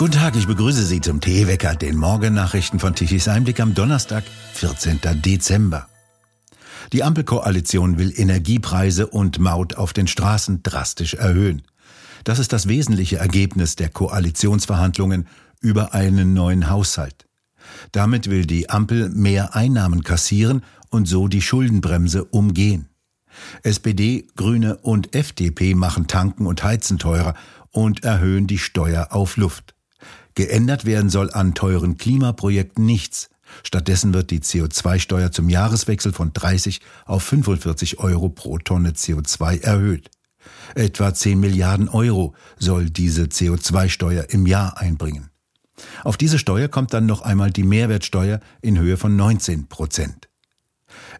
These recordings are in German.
Guten Tag, ich begrüße Sie zum Teewecker, den Morgennachrichten von Tichys Einblick am Donnerstag, 14. Dezember. Die Ampelkoalition will Energiepreise und Maut auf den Straßen drastisch erhöhen. Das ist das wesentliche Ergebnis der Koalitionsverhandlungen über einen neuen Haushalt. Damit will die Ampel mehr Einnahmen kassieren und so die Schuldenbremse umgehen. SPD, Grüne und FDP machen Tanken und Heizen teurer und erhöhen die Steuer auf Luft. Geändert werden soll an teuren Klimaprojekten nichts. Stattdessen wird die CO2-Steuer zum Jahreswechsel von 30 auf 45 Euro pro Tonne CO2 erhöht. Etwa 10 Milliarden Euro soll diese CO2-Steuer im Jahr einbringen. Auf diese Steuer kommt dann noch einmal die Mehrwertsteuer in Höhe von 19 Prozent.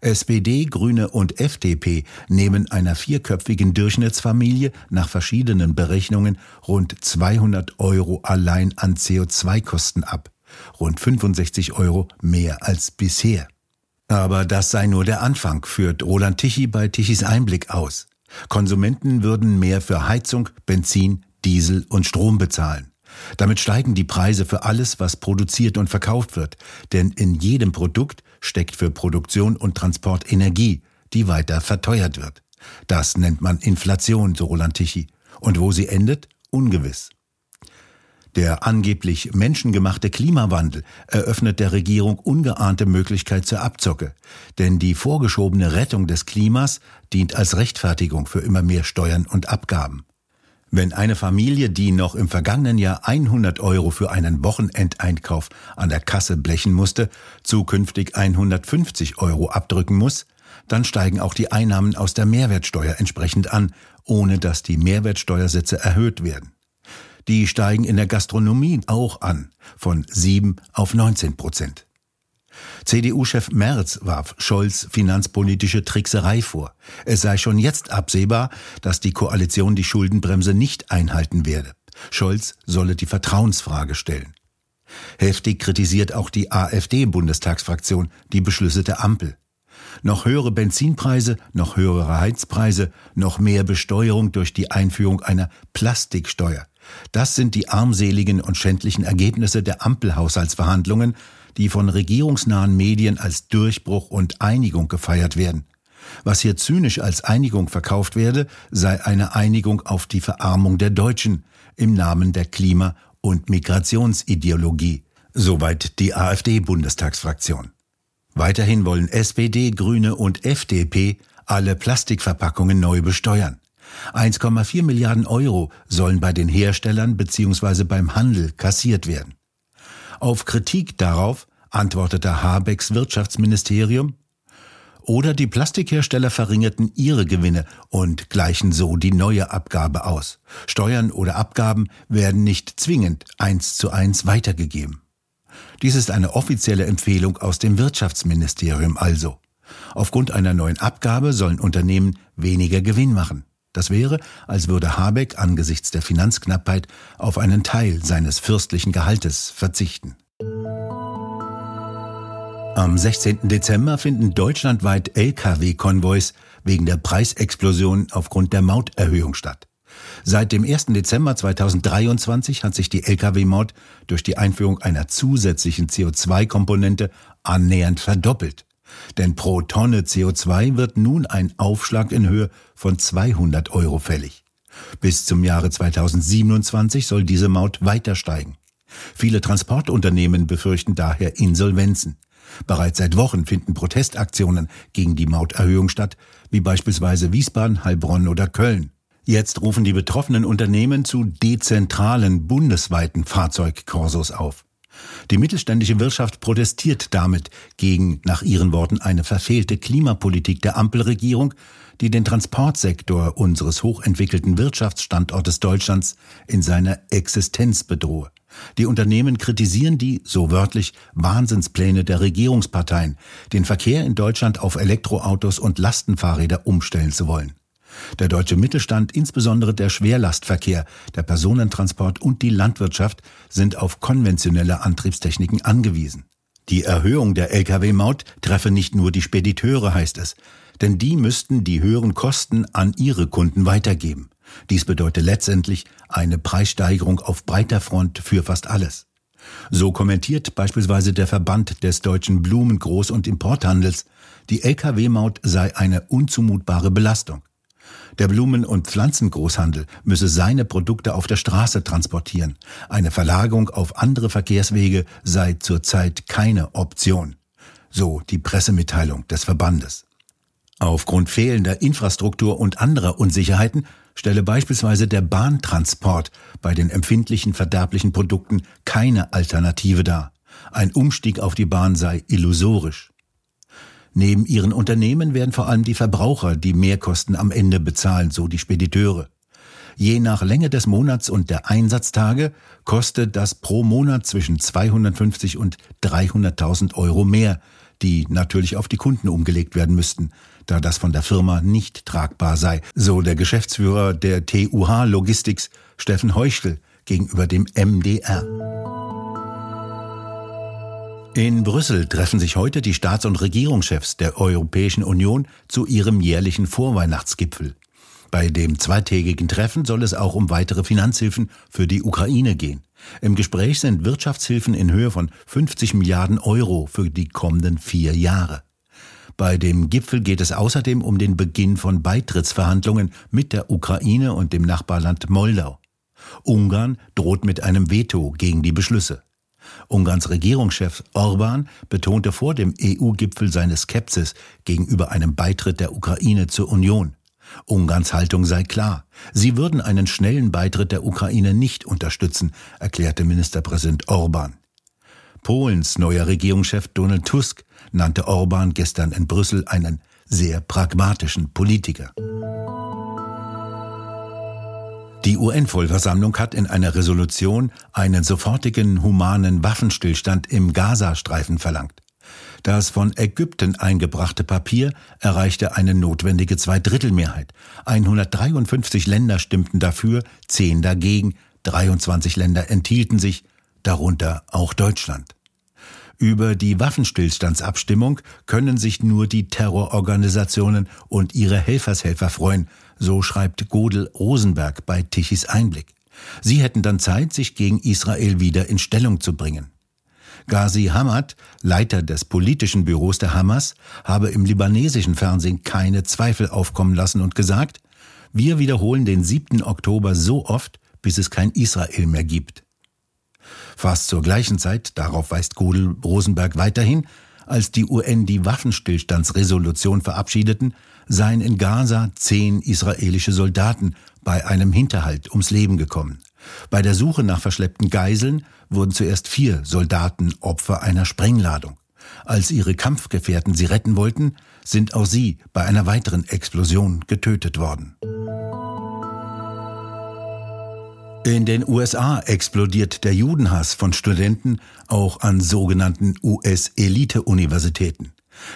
SPD, Grüne und FDP nehmen einer vierköpfigen Durchschnittsfamilie nach verschiedenen Berechnungen rund 200 Euro allein an CO2-Kosten ab. Rund 65 Euro mehr als bisher. Aber das sei nur der Anfang, führt Roland Tichy bei Tichys Einblick aus. Konsumenten würden mehr für Heizung, Benzin, Diesel und Strom bezahlen. Damit steigen die Preise für alles, was produziert und verkauft wird, denn in jedem Produkt steckt für Produktion und Transport Energie, die weiter verteuert wird. Das nennt man Inflation, so Roland Tichy. Und wo sie endet? Ungewiss. Der angeblich menschengemachte Klimawandel eröffnet der Regierung ungeahnte Möglichkeit zur Abzocke, denn die vorgeschobene Rettung des Klimas dient als Rechtfertigung für immer mehr Steuern und Abgaben. Wenn eine Familie, die noch im vergangenen Jahr 100 Euro für einen Wochenendeinkauf an der Kasse blechen musste, zukünftig 150 Euro abdrücken muss, dann steigen auch die Einnahmen aus der Mehrwertsteuer entsprechend an, ohne dass die Mehrwertsteuersätze erhöht werden. Die steigen in der Gastronomie auch an, von 7 auf 19 Prozent. CDU-Chef Merz warf Scholz finanzpolitische Trickserei vor. Es sei schon jetzt absehbar, dass die Koalition die Schuldenbremse nicht einhalten werde. Scholz solle die Vertrauensfrage stellen. Heftig kritisiert auch die AfD-Bundestagsfraktion die Beschlüsse der Ampel. Noch höhere Benzinpreise, noch höhere Heizpreise, noch mehr Besteuerung durch die Einführung einer Plastiksteuer. Das sind die armseligen und schändlichen Ergebnisse der Ampelhaushaltsverhandlungen, die von regierungsnahen Medien als Durchbruch und Einigung gefeiert werden. Was hier zynisch als Einigung verkauft werde, sei eine Einigung auf die Verarmung der Deutschen im Namen der Klima- und Migrationsideologie. Soweit die AfD-Bundestagsfraktion. Weiterhin wollen SPD, Grüne und FDP alle Plastikverpackungen neu besteuern. 1,4 Milliarden Euro sollen bei den Herstellern bzw. beim Handel kassiert werden. Auf Kritik darauf antwortete Habecks Wirtschaftsministerium, oder die Plastikhersteller verringerten ihre Gewinne und gleichen so die neue Abgabe aus. Steuern oder Abgaben werden nicht zwingend eins zu eins weitergegeben. Dies ist eine offizielle Empfehlung aus dem Wirtschaftsministerium also. Aufgrund einer neuen Abgabe sollen Unternehmen weniger Gewinn machen. Das wäre, als würde Habeck angesichts der Finanzknappheit auf einen Teil seines fürstlichen Gehaltes verzichten. Am 16. Dezember finden deutschlandweit Lkw-Konvois wegen der Preisexplosion aufgrund der Mauterhöhung statt. Seit dem 1. Dezember 2023 hat sich die Lkw-Maut durch die Einführung einer zusätzlichen CO2-Komponente annähernd verdoppelt. Denn pro Tonne CO2 wird nun ein Aufschlag in Höhe von 200 Euro fällig. Bis zum Jahre 2027 soll diese Maut weiter steigen. Viele Transportunternehmen befürchten daher Insolvenzen. Bereits seit Wochen finden Protestaktionen gegen die Mauterhöhung statt, wie beispielsweise Wiesbaden, Heilbronn oder Köln. Jetzt rufen die betroffenen Unternehmen zu dezentralen bundesweiten Fahrzeugkorsos auf. Die mittelständische Wirtschaft protestiert damit gegen, nach ihren Worten, eine verfehlte Klimapolitik der Ampelregierung, die den Transportsektor unseres hochentwickelten Wirtschaftsstandortes Deutschlands in seiner Existenz bedrohe. Die Unternehmen kritisieren die, so wörtlich, Wahnsinnspläne der Regierungsparteien, den Verkehr in Deutschland auf Elektroautos und Lastenfahrräder umstellen zu wollen. Der deutsche Mittelstand, insbesondere der Schwerlastverkehr, der Personentransport und die Landwirtschaft sind auf konventionelle Antriebstechniken angewiesen. Die Erhöhung der Lkw-Maut treffe nicht nur die Spediteure, heißt es, denn die müssten die höheren Kosten an ihre Kunden weitergeben. Dies bedeutet letztendlich eine Preissteigerung auf breiter Front für fast alles. So kommentiert beispielsweise der Verband des deutschen Blumen-, Groß- und Importhandels, die Lkw-Maut sei eine unzumutbare Belastung. Der Blumen- und Pflanzengroßhandel müsse seine Produkte auf der Straße transportieren. Eine Verlagerung auf andere Verkehrswege sei zurzeit keine Option. So die Pressemitteilung des Verbandes. Aufgrund fehlender Infrastruktur und anderer Unsicherheiten stelle beispielsweise der Bahntransport bei den empfindlichen verderblichen Produkten keine Alternative dar. Ein Umstieg auf die Bahn sei illusorisch. Neben ihren Unternehmen werden vor allem die Verbraucher die Mehrkosten am Ende bezahlen, so die Spediteure. Je nach Länge des Monats und der Einsatztage kostet das pro Monat zwischen 250 und 300.000 Euro mehr, die natürlich auf die Kunden umgelegt werden müssten, da das von der Firma nicht tragbar sei, so der Geschäftsführer der TUH Logistics Steffen Heuchel gegenüber dem MDR. In Brüssel treffen sich heute die Staats- und Regierungschefs der Europäischen Union zu ihrem jährlichen Vorweihnachtsgipfel. Bei dem zweitägigen Treffen soll es auch um weitere Finanzhilfen für die Ukraine gehen. Im Gespräch sind Wirtschaftshilfen in Höhe von 50 Milliarden Euro für die kommenden vier Jahre. Bei dem Gipfel geht es außerdem um den Beginn von Beitrittsverhandlungen mit der Ukraine und dem Nachbarland Moldau. Ungarn droht mit einem Veto gegen die Beschlüsse. Ungarns Regierungschef Orban betonte vor dem EU-Gipfel seine Skepsis gegenüber einem Beitritt der Ukraine zur Union. Ungarns Haltung sei klar. Sie würden einen schnellen Beitritt der Ukraine nicht unterstützen, erklärte Ministerpräsident Orban. Polens neuer Regierungschef Donald Tusk nannte Orban gestern in Brüssel einen sehr pragmatischen Politiker. Die UN-Vollversammlung hat in einer Resolution einen sofortigen humanen Waffenstillstand im Gazastreifen verlangt. Das von Ägypten eingebrachte Papier erreichte eine notwendige Zweidrittelmehrheit. 153 Länder stimmten dafür, 10 dagegen, 23 Länder enthielten sich, darunter auch Deutschland. Über die Waffenstillstandsabstimmung können sich nur die Terrororganisationen und ihre Helfershelfer freuen, so schreibt Godel Rosenberg bei Tichys Einblick. Sie hätten dann Zeit, sich gegen Israel wieder in Stellung zu bringen. Ghazi Hamad, Leiter des politischen Büros der Hamas, habe im libanesischen Fernsehen keine Zweifel aufkommen lassen und gesagt, wir wiederholen den 7. Oktober so oft, bis es kein Israel mehr gibt. Fast zur gleichen Zeit, darauf weist Godel Rosenberg weiterhin, als die UN die Waffenstillstandsresolution verabschiedeten, seien in Gaza zehn israelische Soldaten bei einem Hinterhalt ums Leben gekommen. Bei der Suche nach verschleppten Geiseln wurden zuerst vier Soldaten Opfer einer Sprengladung. Als ihre Kampfgefährten sie retten wollten, sind auch sie bei einer weiteren Explosion getötet worden. In den USA explodiert der Judenhass von Studenten auch an sogenannten US-Elite-Universitäten.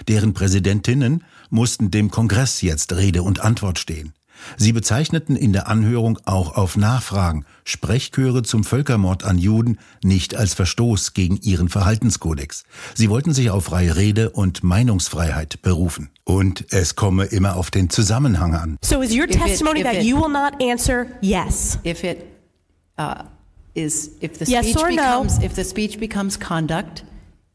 Deren Präsidentinnen mussten dem Kongress jetzt Rede und Antwort stehen. Sie bezeichneten in der Anhörung auch auf Nachfragen Sprechchöre zum Völkermord an Juden nicht als Verstoß gegen ihren Verhaltenskodex. Sie wollten sich auf freie Rede und Meinungsfreiheit berufen. Und es komme immer auf den Zusammenhang an. So is your testimony it, that it, you will not answer yes? If it uh, is if the yes speech becomes no? if the speech becomes conduct,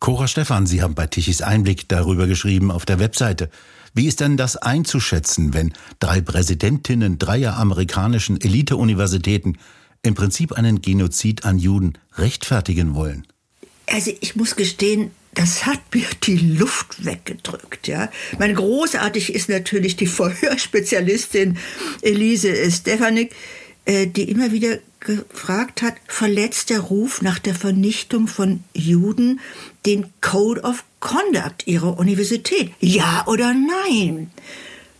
Cora Stephan, Sie haben bei Tichys Einblick darüber geschrieben auf der Webseite. Wie ist denn das einzuschätzen, wenn drei Präsidentinnen dreier amerikanischen Elite-Universitäten im Prinzip einen Genozid an Juden rechtfertigen wollen? Also ich muss gestehen, das hat mir die Luft weggedrückt. Ja, mein großartig ist natürlich die Verhörspezialistin Elise Stefanik, äh, die immer wieder gefragt hat, verletzt der Ruf nach der Vernichtung von Juden den Code of Conduct ihrer Universität? Ja oder nein?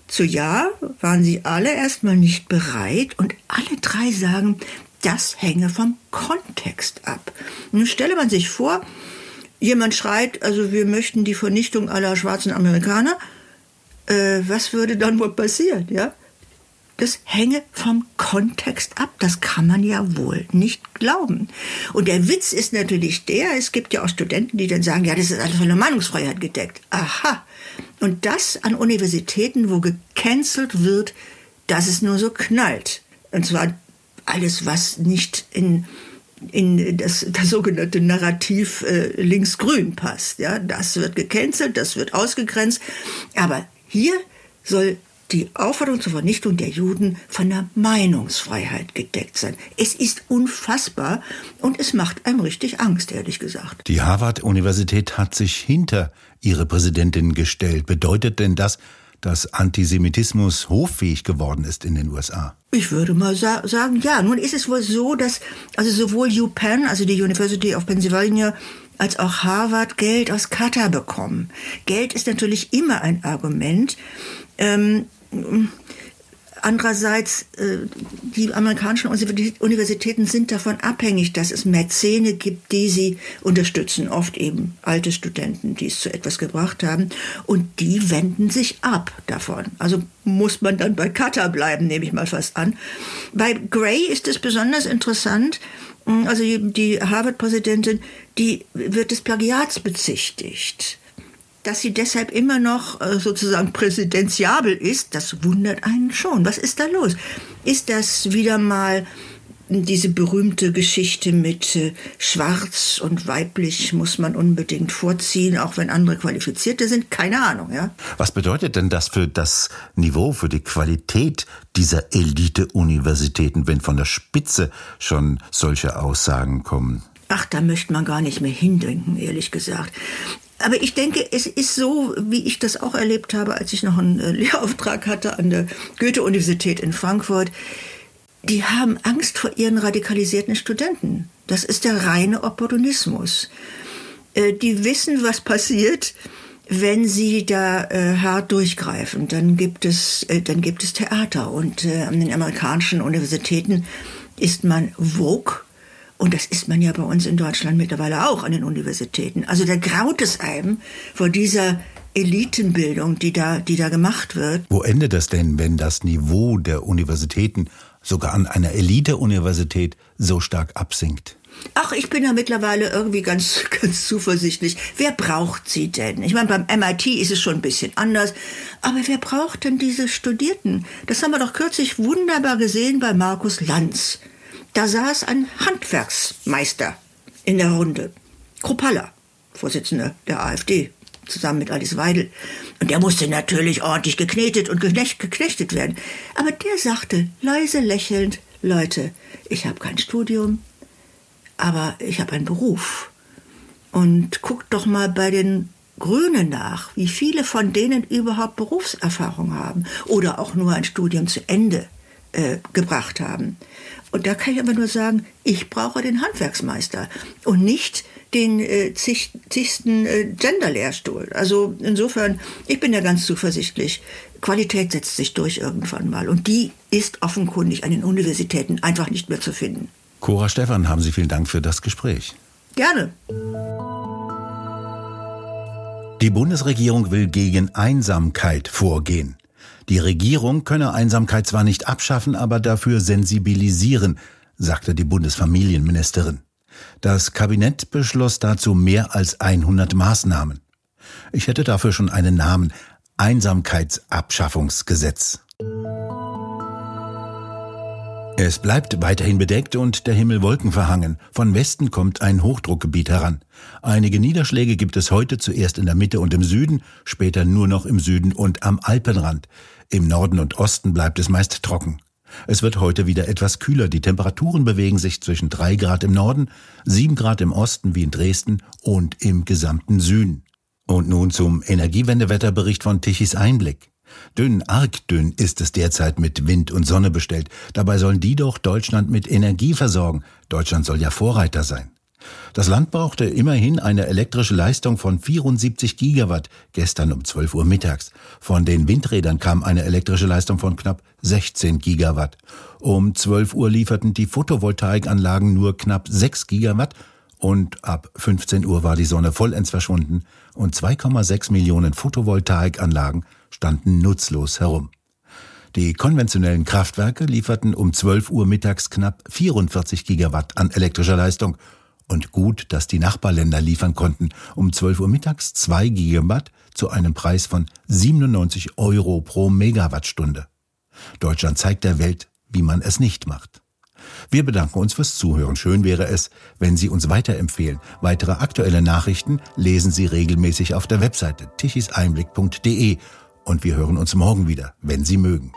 Zu Ja waren sie alle erstmal nicht bereit und alle drei sagen, das hänge vom Kontext ab. Nun stelle man sich vor, jemand schreit, also wir möchten die Vernichtung aller schwarzen Amerikaner. Äh, was würde dann wohl passieren, ja? Das hänge vom Kontext ab. Das kann man ja wohl nicht glauben. Und der Witz ist natürlich der, es gibt ja auch Studenten, die dann sagen, ja, das ist alles von der Meinungsfreiheit gedeckt. Aha. Und das an Universitäten, wo gecancelt wird, dass es nur so knallt. Und zwar alles, was nicht in in das, das sogenannte Narrativ äh, links-grün passt. Ja, das wird gecancelt, das wird ausgegrenzt. Aber hier soll die Aufforderung zur Vernichtung der Juden von der Meinungsfreiheit gedeckt sein. Es ist unfassbar und es macht einem richtig Angst, ehrlich gesagt. Die Harvard-Universität hat sich hinter ihre Präsidentin gestellt. Bedeutet denn das, dass Antisemitismus hoffähig geworden ist in den USA? Ich würde mal sa sagen, ja. Nun ist es wohl so, dass also sowohl UPenn, also die University of Pennsylvania, als auch Harvard Geld aus Katar bekommen. Geld ist natürlich immer ein Argument. Ähm, Andererseits, äh, die amerikanischen Universitäten sind davon abhängig, dass es Mäzene gibt, die sie unterstützen, oft eben alte Studenten, die es zu etwas gebracht haben. Und die wenden sich ab davon. Also muss man dann bei Qatar bleiben, nehme ich mal fast an. Bei Gray ist es besonders interessant, also die Harvard-Präsidentin, die wird des Plagiats bezichtigt dass sie deshalb immer noch äh, sozusagen präsidentiabel ist, das wundert einen schon. Was ist da los? Ist das wieder mal diese berühmte Geschichte mit äh, schwarz und weiblich muss man unbedingt vorziehen, auch wenn andere Qualifizierte sind? Keine Ahnung, ja. Was bedeutet denn das für das Niveau, für die Qualität dieser Elite-Universitäten, wenn von der Spitze schon solche Aussagen kommen? Ach, da möchte man gar nicht mehr hindenken, ehrlich gesagt. Aber ich denke, es ist so, wie ich das auch erlebt habe, als ich noch einen äh, Lehrauftrag hatte an der Goethe-Universität in Frankfurt. Die haben Angst vor ihren radikalisierten Studenten. Das ist der reine Opportunismus. Äh, die wissen, was passiert, wenn sie da äh, hart durchgreifen. Dann gibt es, dann gibt es Theater. Und an den amerikanischen Universitäten ist man Vogue und das ist man ja bei uns in Deutschland mittlerweile auch an den Universitäten. Also da graut es einem vor dieser Elitenbildung, die da, die da gemacht wird. Wo endet das denn, wenn das Niveau der Universitäten sogar an einer Elite-Universität so stark absinkt? Ach, ich bin ja mittlerweile irgendwie ganz, ganz zuversichtlich. Wer braucht sie denn? Ich meine, beim MIT ist es schon ein bisschen anders. Aber wer braucht denn diese Studierten? Das haben wir doch kürzlich wunderbar gesehen bei Markus Lanz. Da saß ein Handwerksmeister in der Runde. Kruppalla, Vorsitzender der AfD, zusammen mit Alice Weidel. Und der musste natürlich ordentlich geknetet und geknechtet werden. Aber der sagte, leise lächelnd, Leute, ich habe kein Studium, aber ich habe einen Beruf. Und guckt doch mal bei den Grünen nach, wie viele von denen überhaupt Berufserfahrung haben oder auch nur ein Studium zu Ende äh, gebracht haben. Und da kann ich aber nur sagen, ich brauche den Handwerksmeister und nicht den äh, zig, zigsten äh, Genderlehrstuhl. Also insofern, ich bin ja ganz zuversichtlich. Qualität setzt sich durch irgendwann mal. Und die ist offenkundig an den Universitäten einfach nicht mehr zu finden. Cora Stephan, haben Sie vielen Dank für das Gespräch. Gerne. Die Bundesregierung will gegen Einsamkeit vorgehen. Die Regierung könne Einsamkeit zwar nicht abschaffen, aber dafür sensibilisieren, sagte die Bundesfamilienministerin. Das Kabinett beschloss dazu mehr als 100 Maßnahmen. Ich hätte dafür schon einen Namen Einsamkeitsabschaffungsgesetz. Es bleibt weiterhin bedeckt und der Himmel wolkenverhangen. Von Westen kommt ein Hochdruckgebiet heran. Einige Niederschläge gibt es heute zuerst in der Mitte und im Süden, später nur noch im Süden und am Alpenrand. Im Norden und Osten bleibt es meist trocken. Es wird heute wieder etwas kühler. Die Temperaturen bewegen sich zwischen drei Grad im Norden, sieben Grad im Osten wie in Dresden und im gesamten Süden. Und nun zum Energiewendewetterbericht von Tichys Einblick. Dünn, arg dünn ist es derzeit mit Wind und Sonne bestellt. Dabei sollen die doch Deutschland mit Energie versorgen. Deutschland soll ja Vorreiter sein. Das Land brauchte immerhin eine elektrische Leistung von 74 Gigawatt gestern um 12 Uhr mittags. Von den Windrädern kam eine elektrische Leistung von knapp 16 Gigawatt. Um 12 Uhr lieferten die Photovoltaikanlagen nur knapp 6 Gigawatt und ab 15 Uhr war die Sonne vollends verschwunden und 2,6 Millionen Photovoltaikanlagen standen nutzlos herum. Die konventionellen Kraftwerke lieferten um 12 Uhr mittags knapp 44 Gigawatt an elektrischer Leistung und gut, dass die Nachbarländer liefern konnten. Um 12 Uhr mittags 2 Gigawatt zu einem Preis von 97 Euro pro Megawattstunde. Deutschland zeigt der Welt, wie man es nicht macht. Wir bedanken uns fürs Zuhören. Schön wäre es, wenn Sie uns weiterempfehlen. Weitere aktuelle Nachrichten lesen Sie regelmäßig auf der Webseite tichiseinblick.de und wir hören uns morgen wieder, wenn Sie mögen.